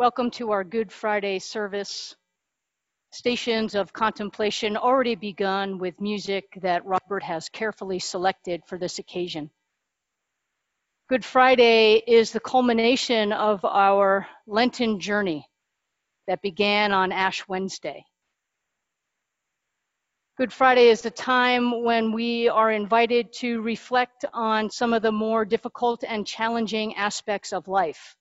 Welcome to our Good Friday service. Stations of contemplation already begun with music that Robert has carefully selected for this occasion. Good Friday is the culmination of our Lenten journey that began on Ash Wednesday. Good Friday is the time when we are invited to reflect on some of the more difficult and challenging aspects of life,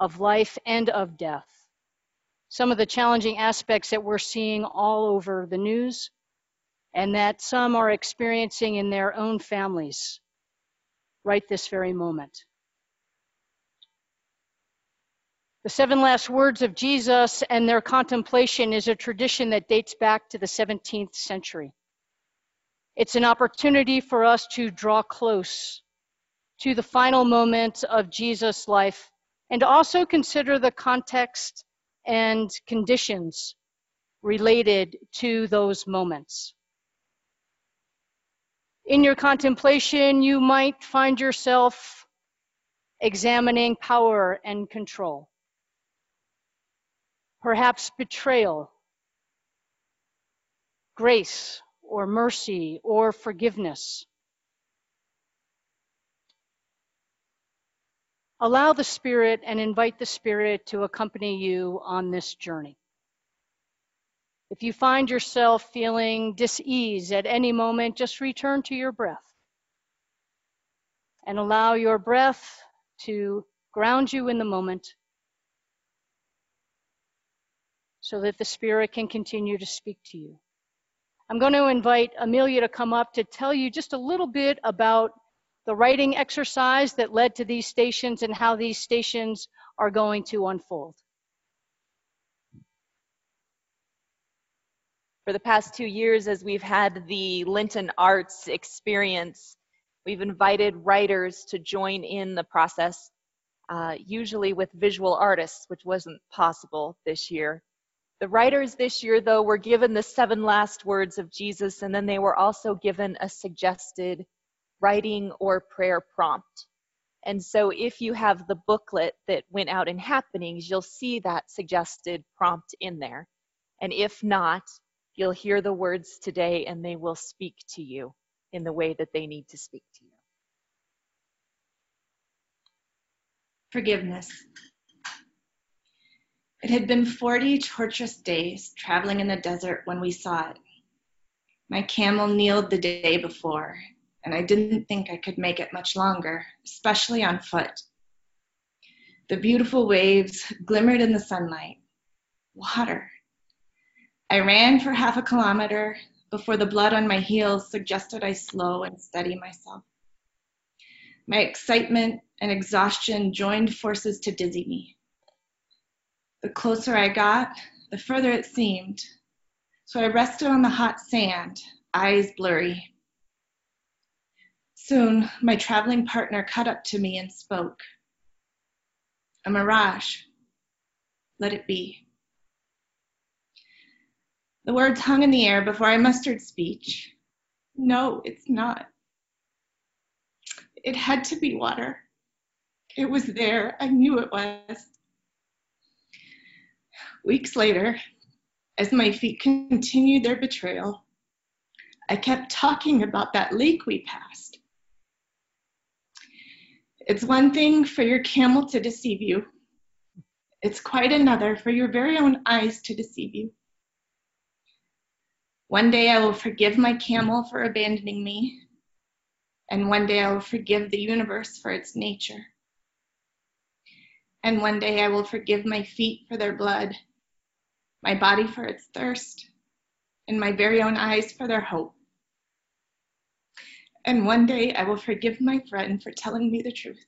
of life and of death. Some of the challenging aspects that we're seeing all over the news and that some are experiencing in their own families right this very moment. The seven last words of Jesus and their contemplation is a tradition that dates back to the 17th century. It's an opportunity for us to draw close to the final moment of Jesus' life and also consider the context and conditions related to those moments. In your contemplation, you might find yourself examining power and control perhaps betrayal, grace or mercy or forgiveness. Allow the Spirit and invite the Spirit to accompany you on this journey. If you find yourself feeling dis-ease at any moment, just return to your breath and allow your breath to ground you in the moment so that the Spirit can continue to speak to you. I'm going to invite Amelia to come up to tell you just a little bit about the writing exercise that led to these stations and how these stations are going to unfold. For the past two years, as we've had the Lenten Arts experience, we've invited writers to join in the process, uh, usually with visual artists, which wasn't possible this year. The writers this year, though, were given the seven last words of Jesus, and then they were also given a suggested writing or prayer prompt. And so, if you have the booklet that went out in happenings, you'll see that suggested prompt in there. And if not, you'll hear the words today and they will speak to you in the way that they need to speak to you. Forgiveness. It had been 40 torturous days traveling in the desert when we saw it. My camel kneeled the day before, and I didn't think I could make it much longer, especially on foot. The beautiful waves glimmered in the sunlight. Water. I ran for half a kilometer before the blood on my heels suggested I slow and steady myself. My excitement and exhaustion joined forces to dizzy me. The closer I got, the further it seemed. So I rested on the hot sand, eyes blurry. Soon, my traveling partner cut up to me and spoke. A mirage. Let it be. The words hung in the air before I mustered speech. No, it's not. It had to be water. It was there. I knew it was. Weeks later, as my feet continued their betrayal, I kept talking about that lake we passed. It's one thing for your camel to deceive you. It's quite another for your very own eyes to deceive you. One day I will forgive my camel for abandoning me, and one day I will forgive the universe for its nature. And one day I will forgive my feet for their blood my body for its thirst, and my very own eyes for their hope. And one day I will forgive my friend for telling me the truth.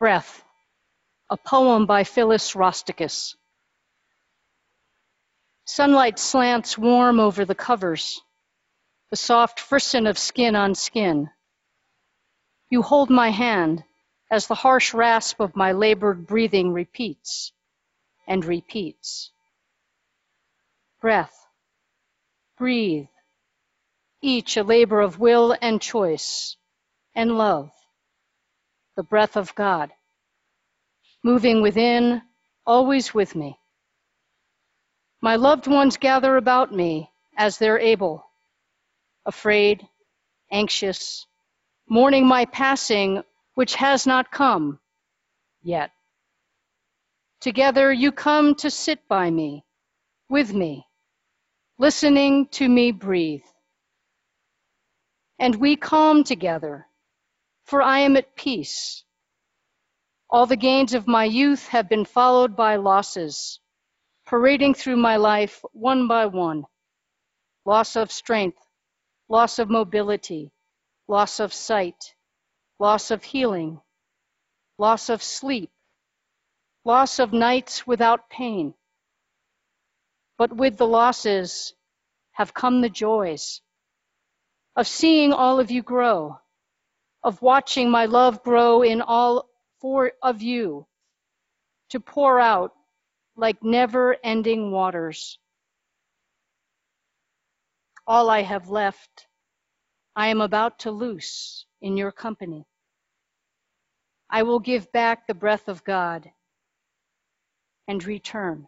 breath a poem by Phyllis Rosticus. Sunlight slants warm over the covers, the soft frisson of skin on skin. You hold my hand as the harsh rasp of my labored breathing repeats and repeats. Breath, breathe, each a labor of will and choice and love, the breath of God, moving within, always with me. My loved ones gather about me as they're able, afraid, anxious, mourning my passing, which has not come yet. Together you come to sit by me, with me, listening to me breathe. And we calm together, for I am at peace. All the gains of my youth have been followed by losses, parading through my life one by one. Loss of strength, loss of mobility, loss of sight, loss of healing, loss of sleep, loss of nights without pain. But with the losses have come the joys of seeing all of you grow, of watching my love grow in all four of you to pour out like never ending waters. All I have left I am about to loose in your company. I will give back the breath of God and return.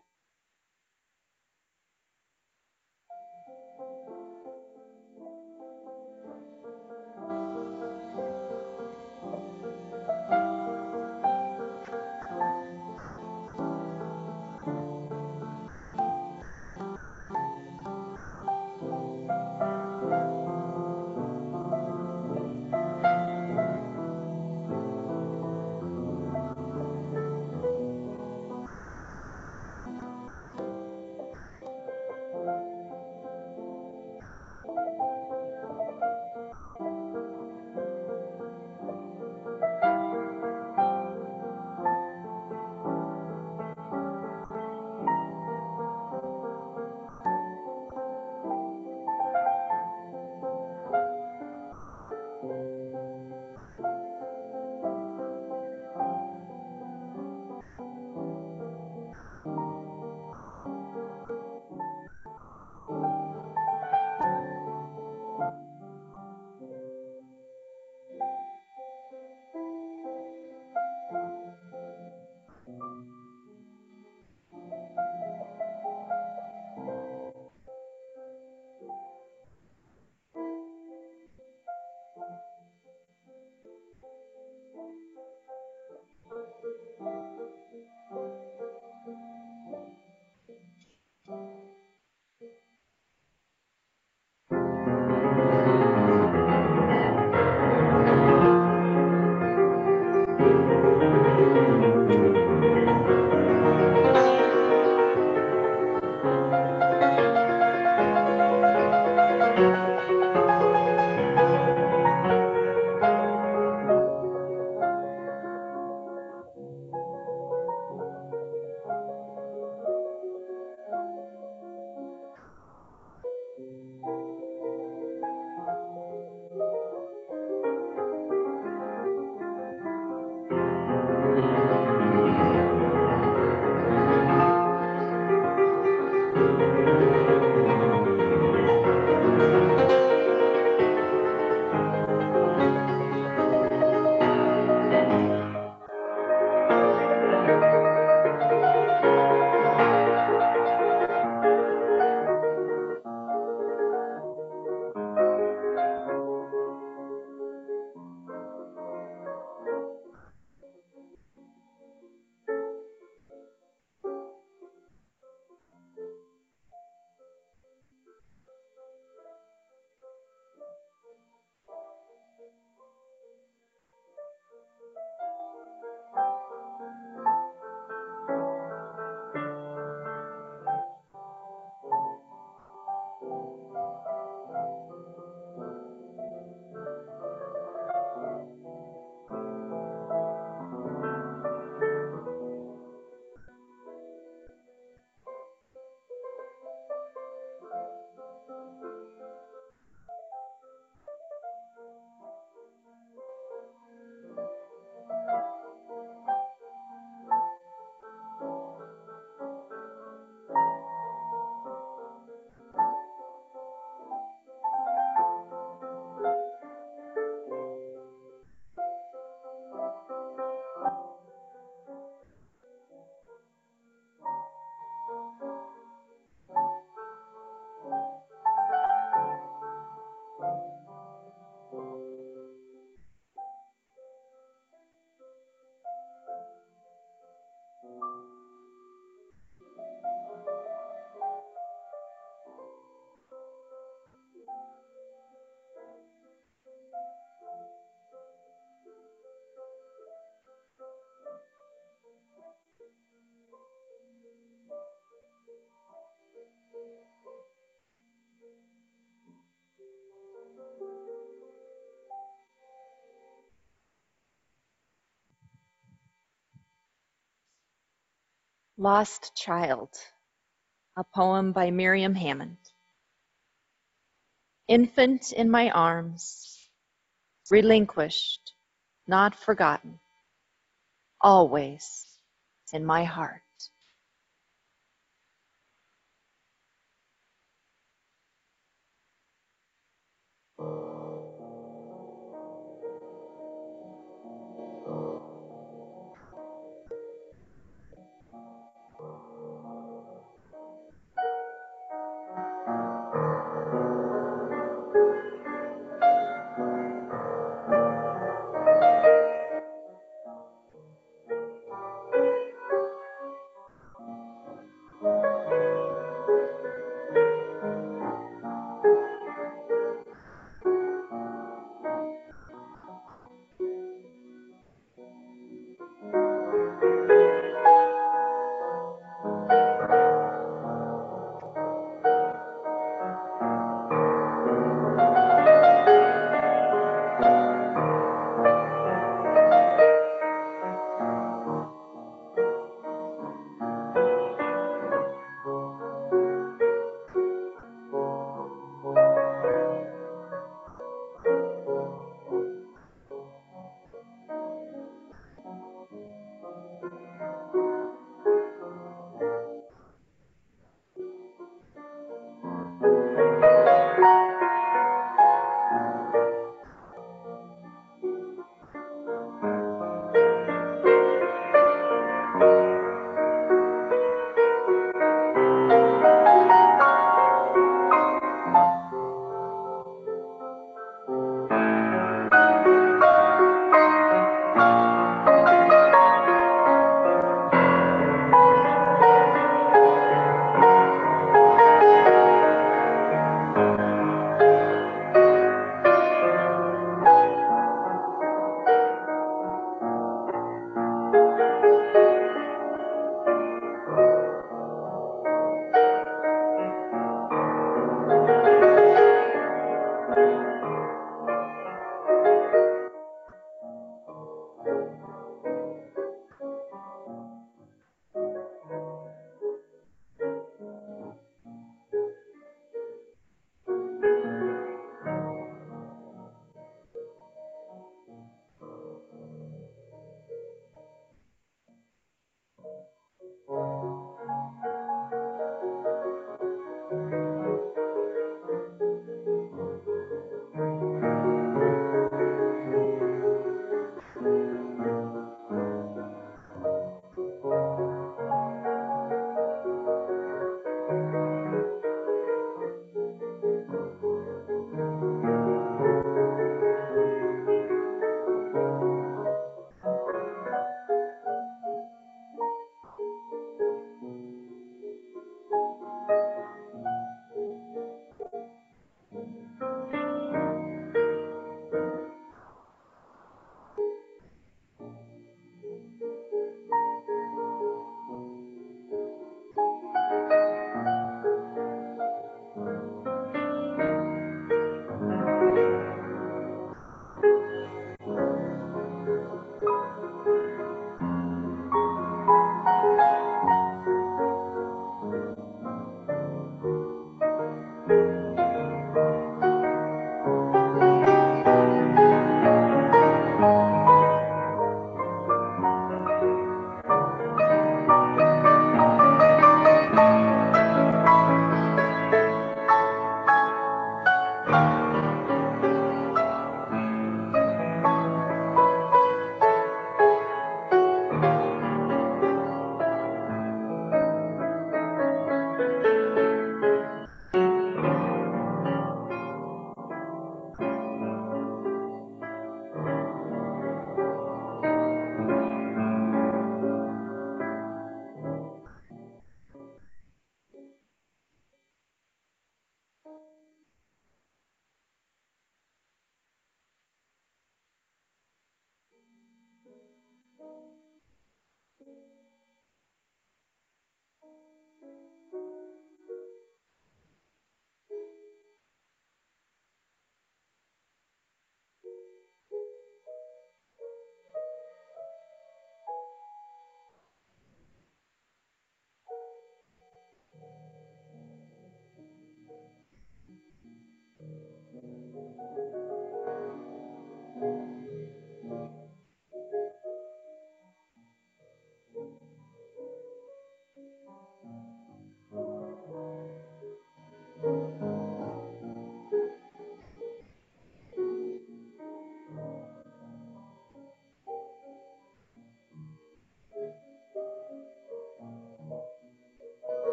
Lost Child, a poem by Miriam Hammond. Infant in my arms, relinquished, not forgotten, always in my heart.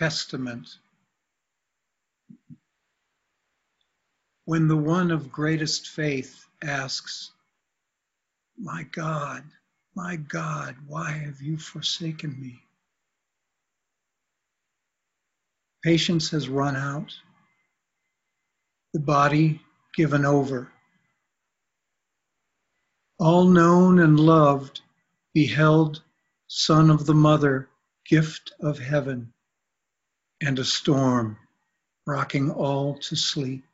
Testament. When the one of greatest faith asks, My God, my God, why have you forsaken me? Patience has run out, the body given over. All known and loved, beheld Son of the Mother, gift of heaven, and a storm rocking all to sleep.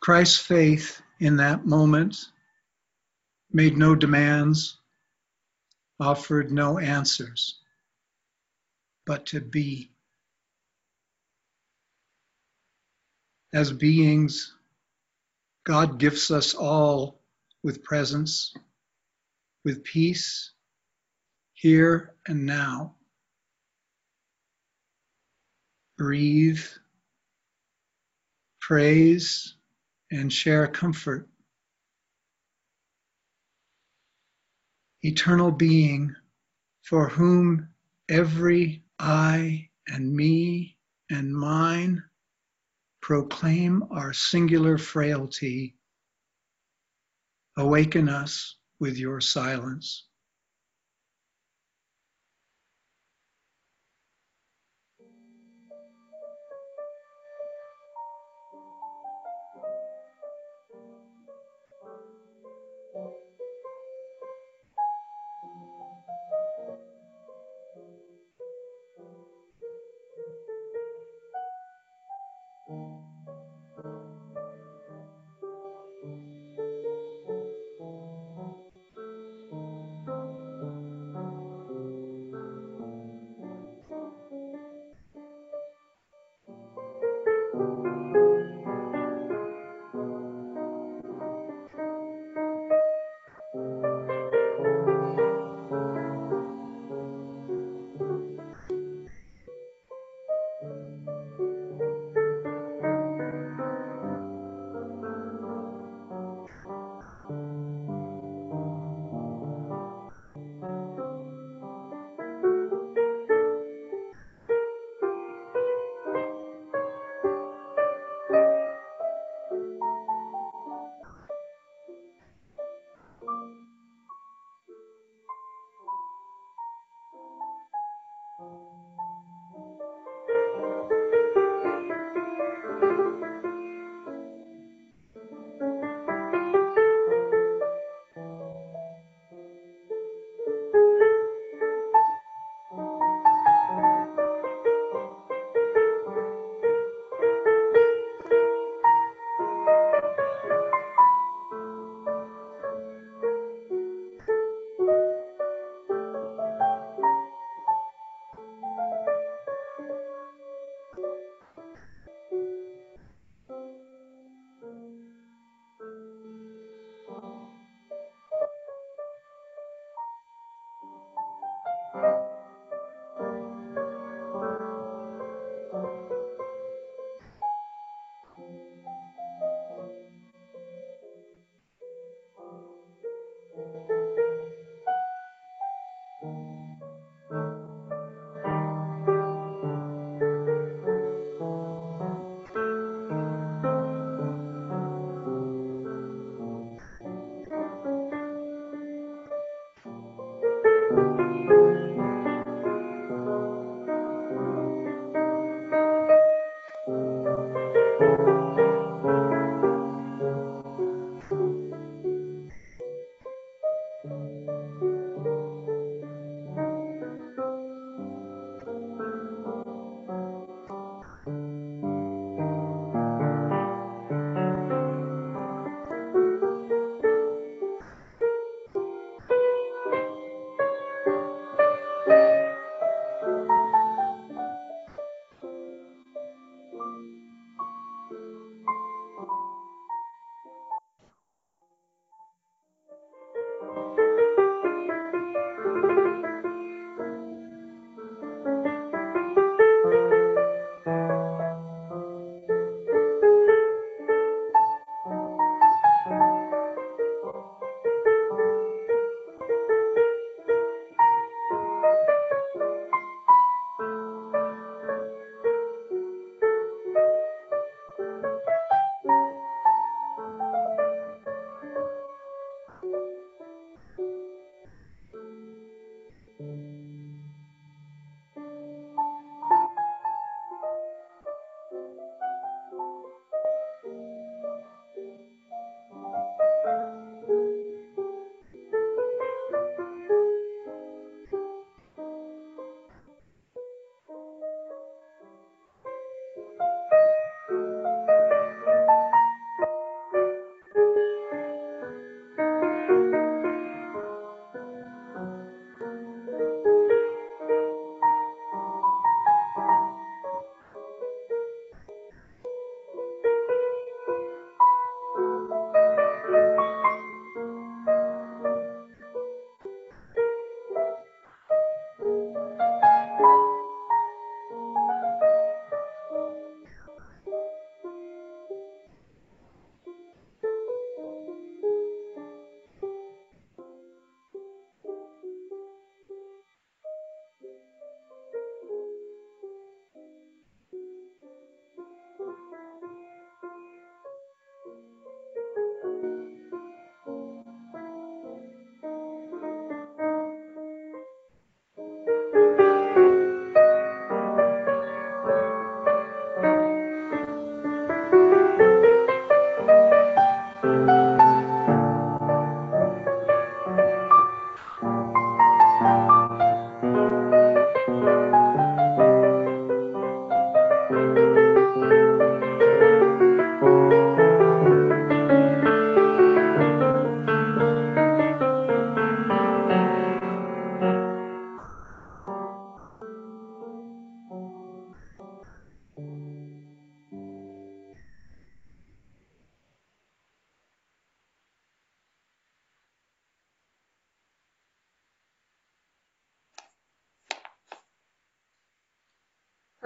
Christ's faith in that moment made no demands, offered no answers, but to be. As beings, God gifts us all with presence, with peace, here and now. Breathe, praise, and share comfort. Eternal being, for whom every I and me and mine proclaim our singular frailty, awaken us with your silence.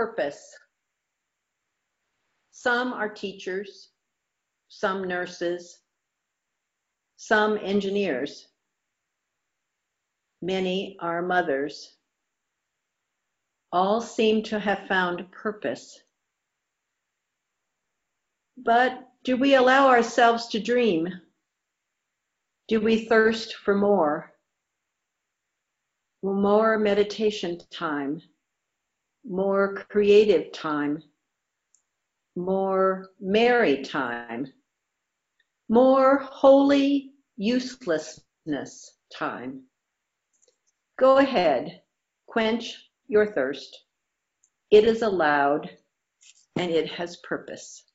Purpose. Some are teachers, some nurses, some engineers. Many are mothers. All seem to have found purpose. But do we allow ourselves to dream? Do we thirst for more? More meditation time, more creative time, more merry time, more holy uselessness time. Go ahead, quench your thirst. It is allowed and it has purpose.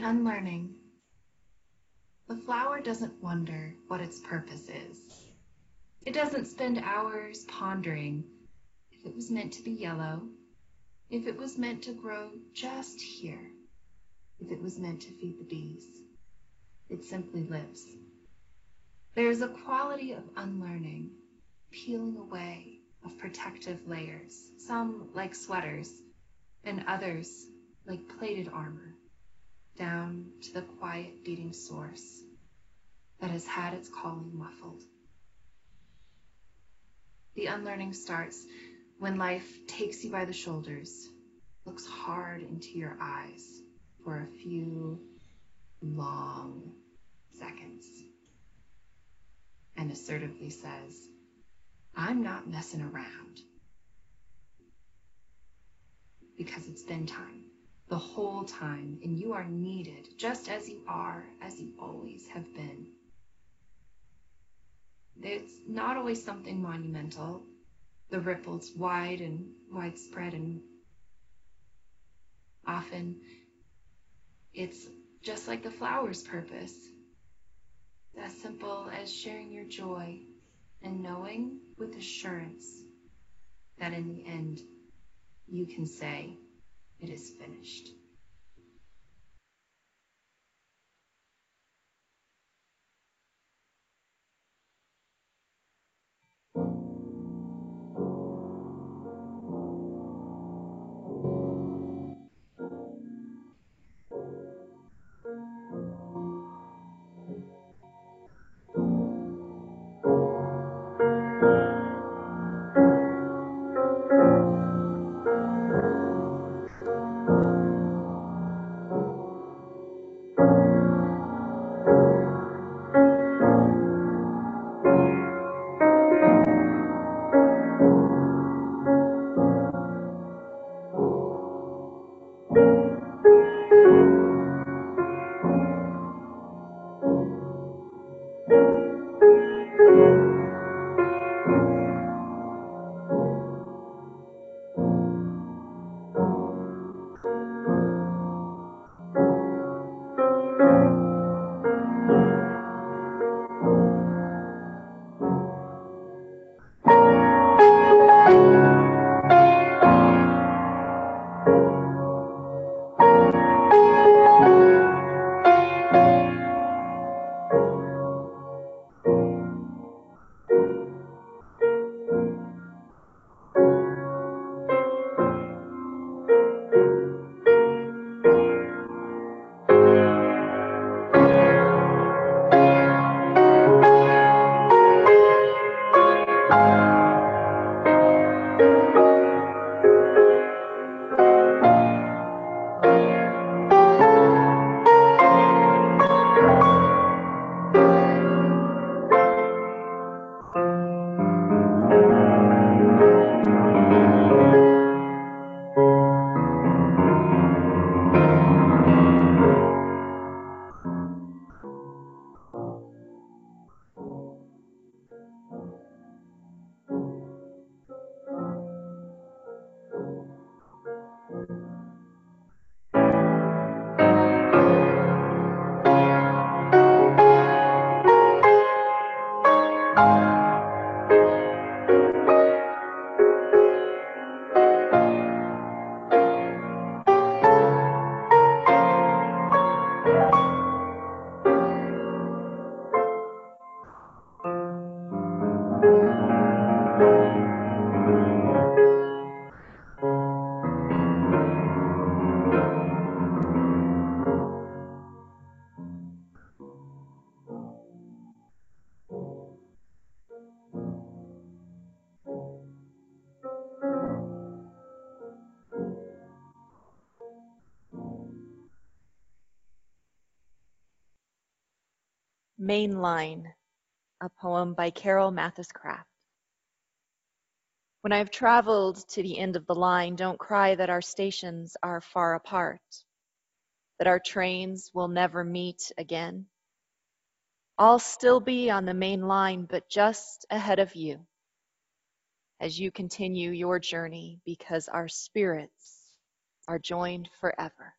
Unlearning. The flower doesn't wonder what its purpose is. It doesn't spend hours pondering if it was meant to be yellow, if it was meant to grow just here, if it was meant to feed the bees. It simply lives. There is a quality of unlearning, peeling away of protective layers, some like sweaters, and others like plated armor, down to the quiet beating source that has had its calling muffled. The unlearning starts when life takes you by the shoulders, looks hard into your eyes for a few long seconds, and assertively says, I'm not messing around. Because it's been time, the whole time, and you are needed just as you are, as you always have been. It's not always something monumental. The ripples wide and widespread, and often it's just like the flower's purpose. As simple as sharing your joy and knowing with assurance that in the end you can say, It is finished. Main Line, a poem by Carol Mathis Craft. When I have traveled to the end of the line, don't cry that our stations are far apart, that our trains will never meet again. I'll still be on the main line, but just ahead of you as you continue your journey because our spirits are joined forever.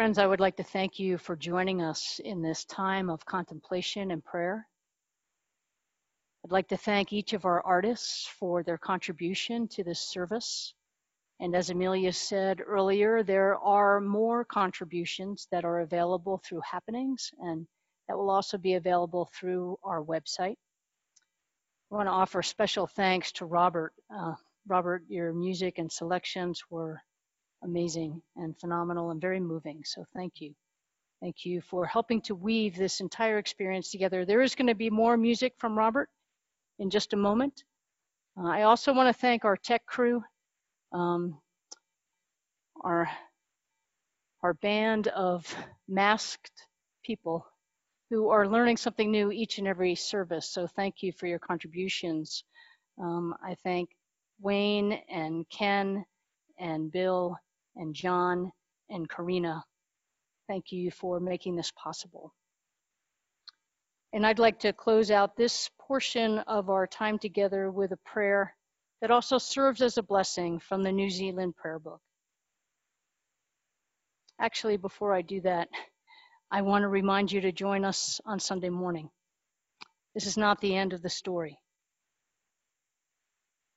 Friends, I would like to thank you for joining us in this time of contemplation and prayer. I'd like to thank each of our artists for their contribution to this service. And as Amelia said earlier, there are more contributions that are available through Happenings, and that will also be available through our website. I want to offer special thanks to Robert. Uh, Robert, your music and selections were amazing and phenomenal and very moving. So thank you. Thank you for helping to weave this entire experience together. There is going to be more music from Robert in just a moment. Uh, I also want to thank our tech crew, um, our, our band of masked people who are learning something new each and every service. So thank you for your contributions. Um, I thank Wayne and Ken and Bill and John and Karina. Thank you for making this possible. And I'd like to close out this portion of our time together with a prayer that also serves as a blessing from the New Zealand Prayer Book. Actually, before I do that, I want to remind you to join us on Sunday morning. This is not the end of the story.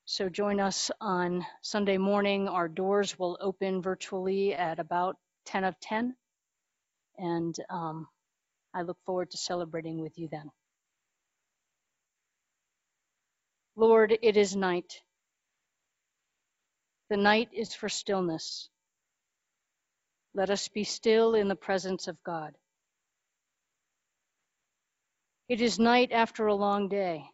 So join us on Sunday morning. Our doors will open virtually at about 10 of 10. And um, I look forward to celebrating with you then. Lord, it is night. The night is for stillness. Let us be still in the presence of God. It is night after a long day.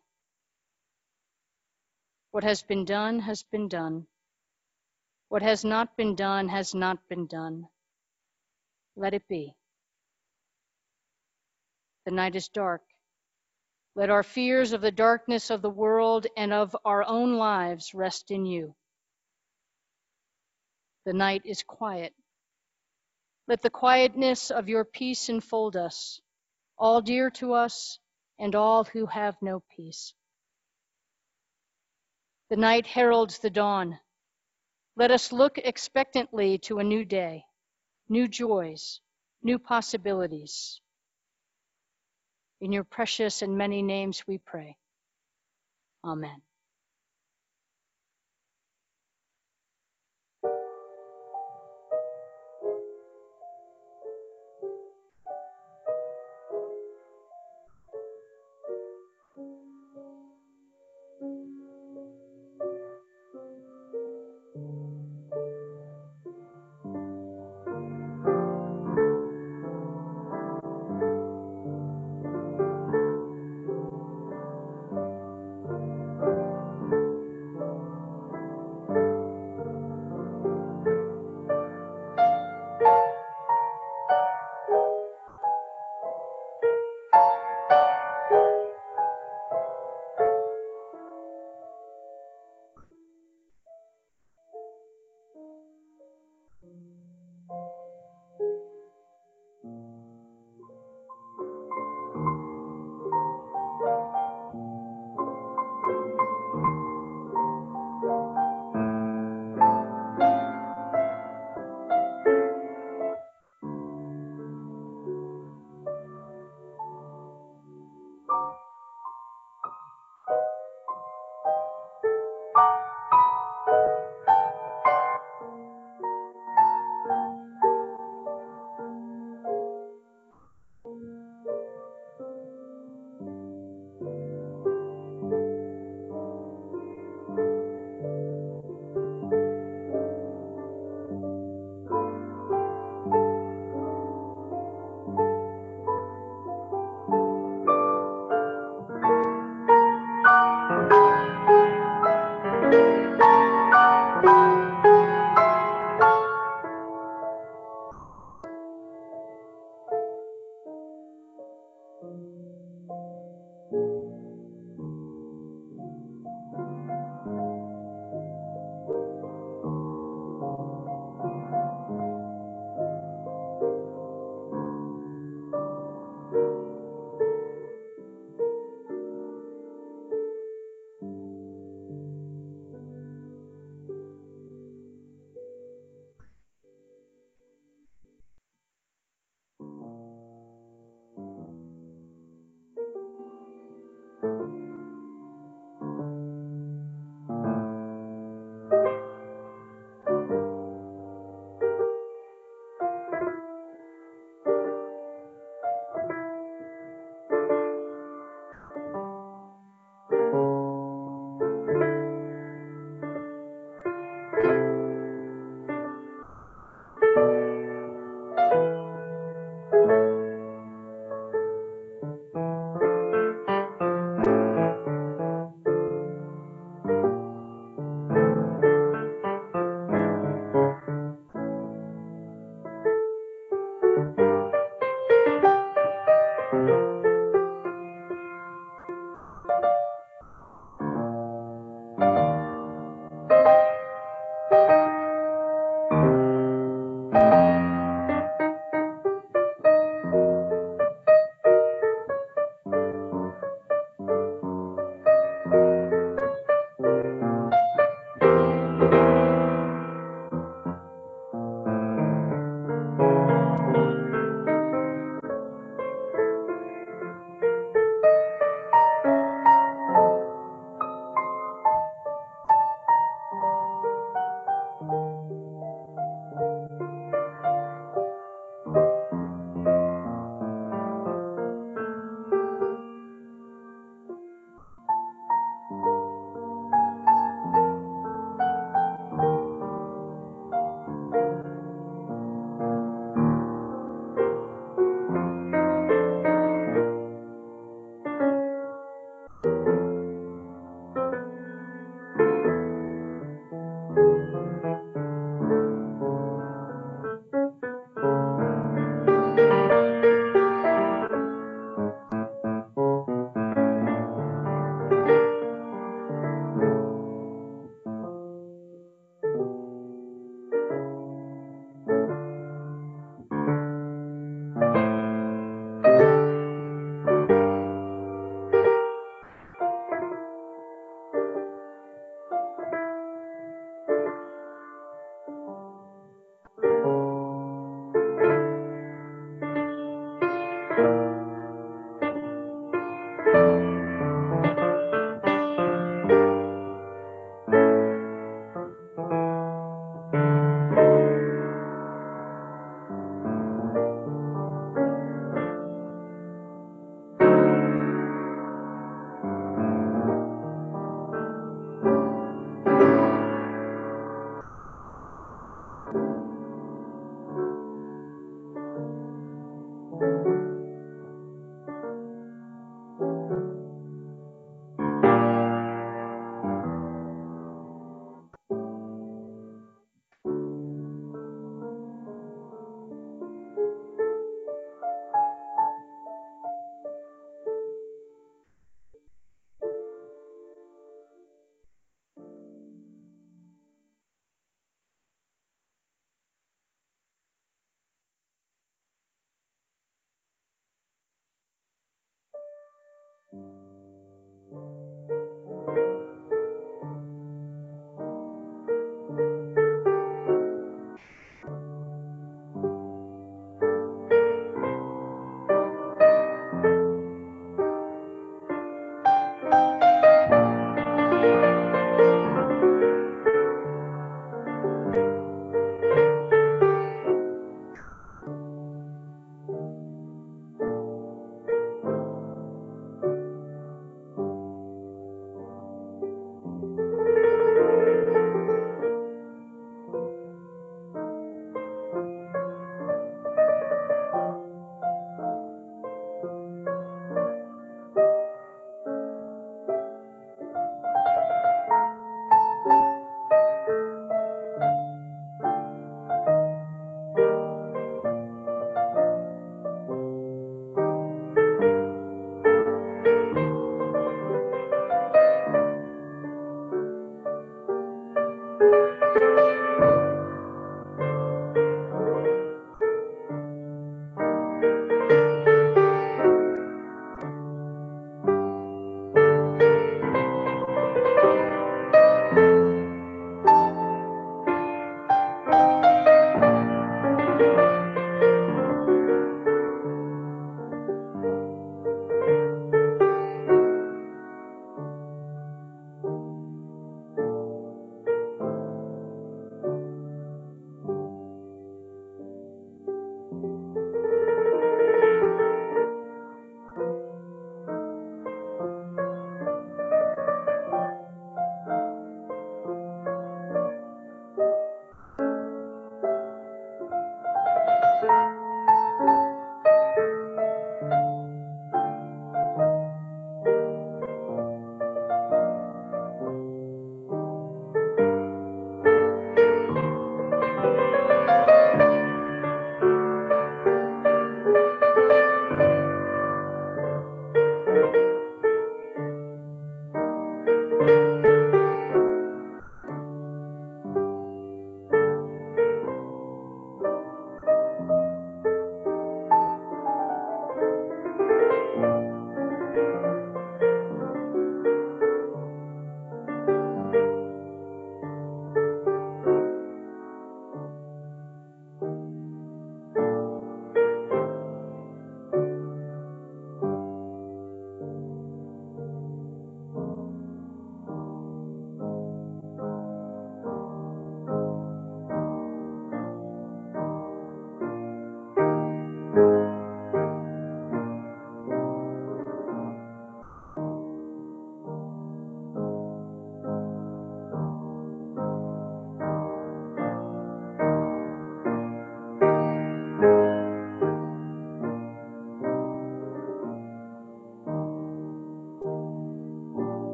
What has been done has been done. What has not been done has not been done. Let it be. The night is dark. Let our fears of the darkness of the world and of our own lives rest in you. The night is quiet. Let the quietness of your peace enfold us, all dear to us and all who have no peace. The night heralds the dawn. Let us look expectantly to a new day, new joys, new possibilities. In your precious and many names we pray. Amen.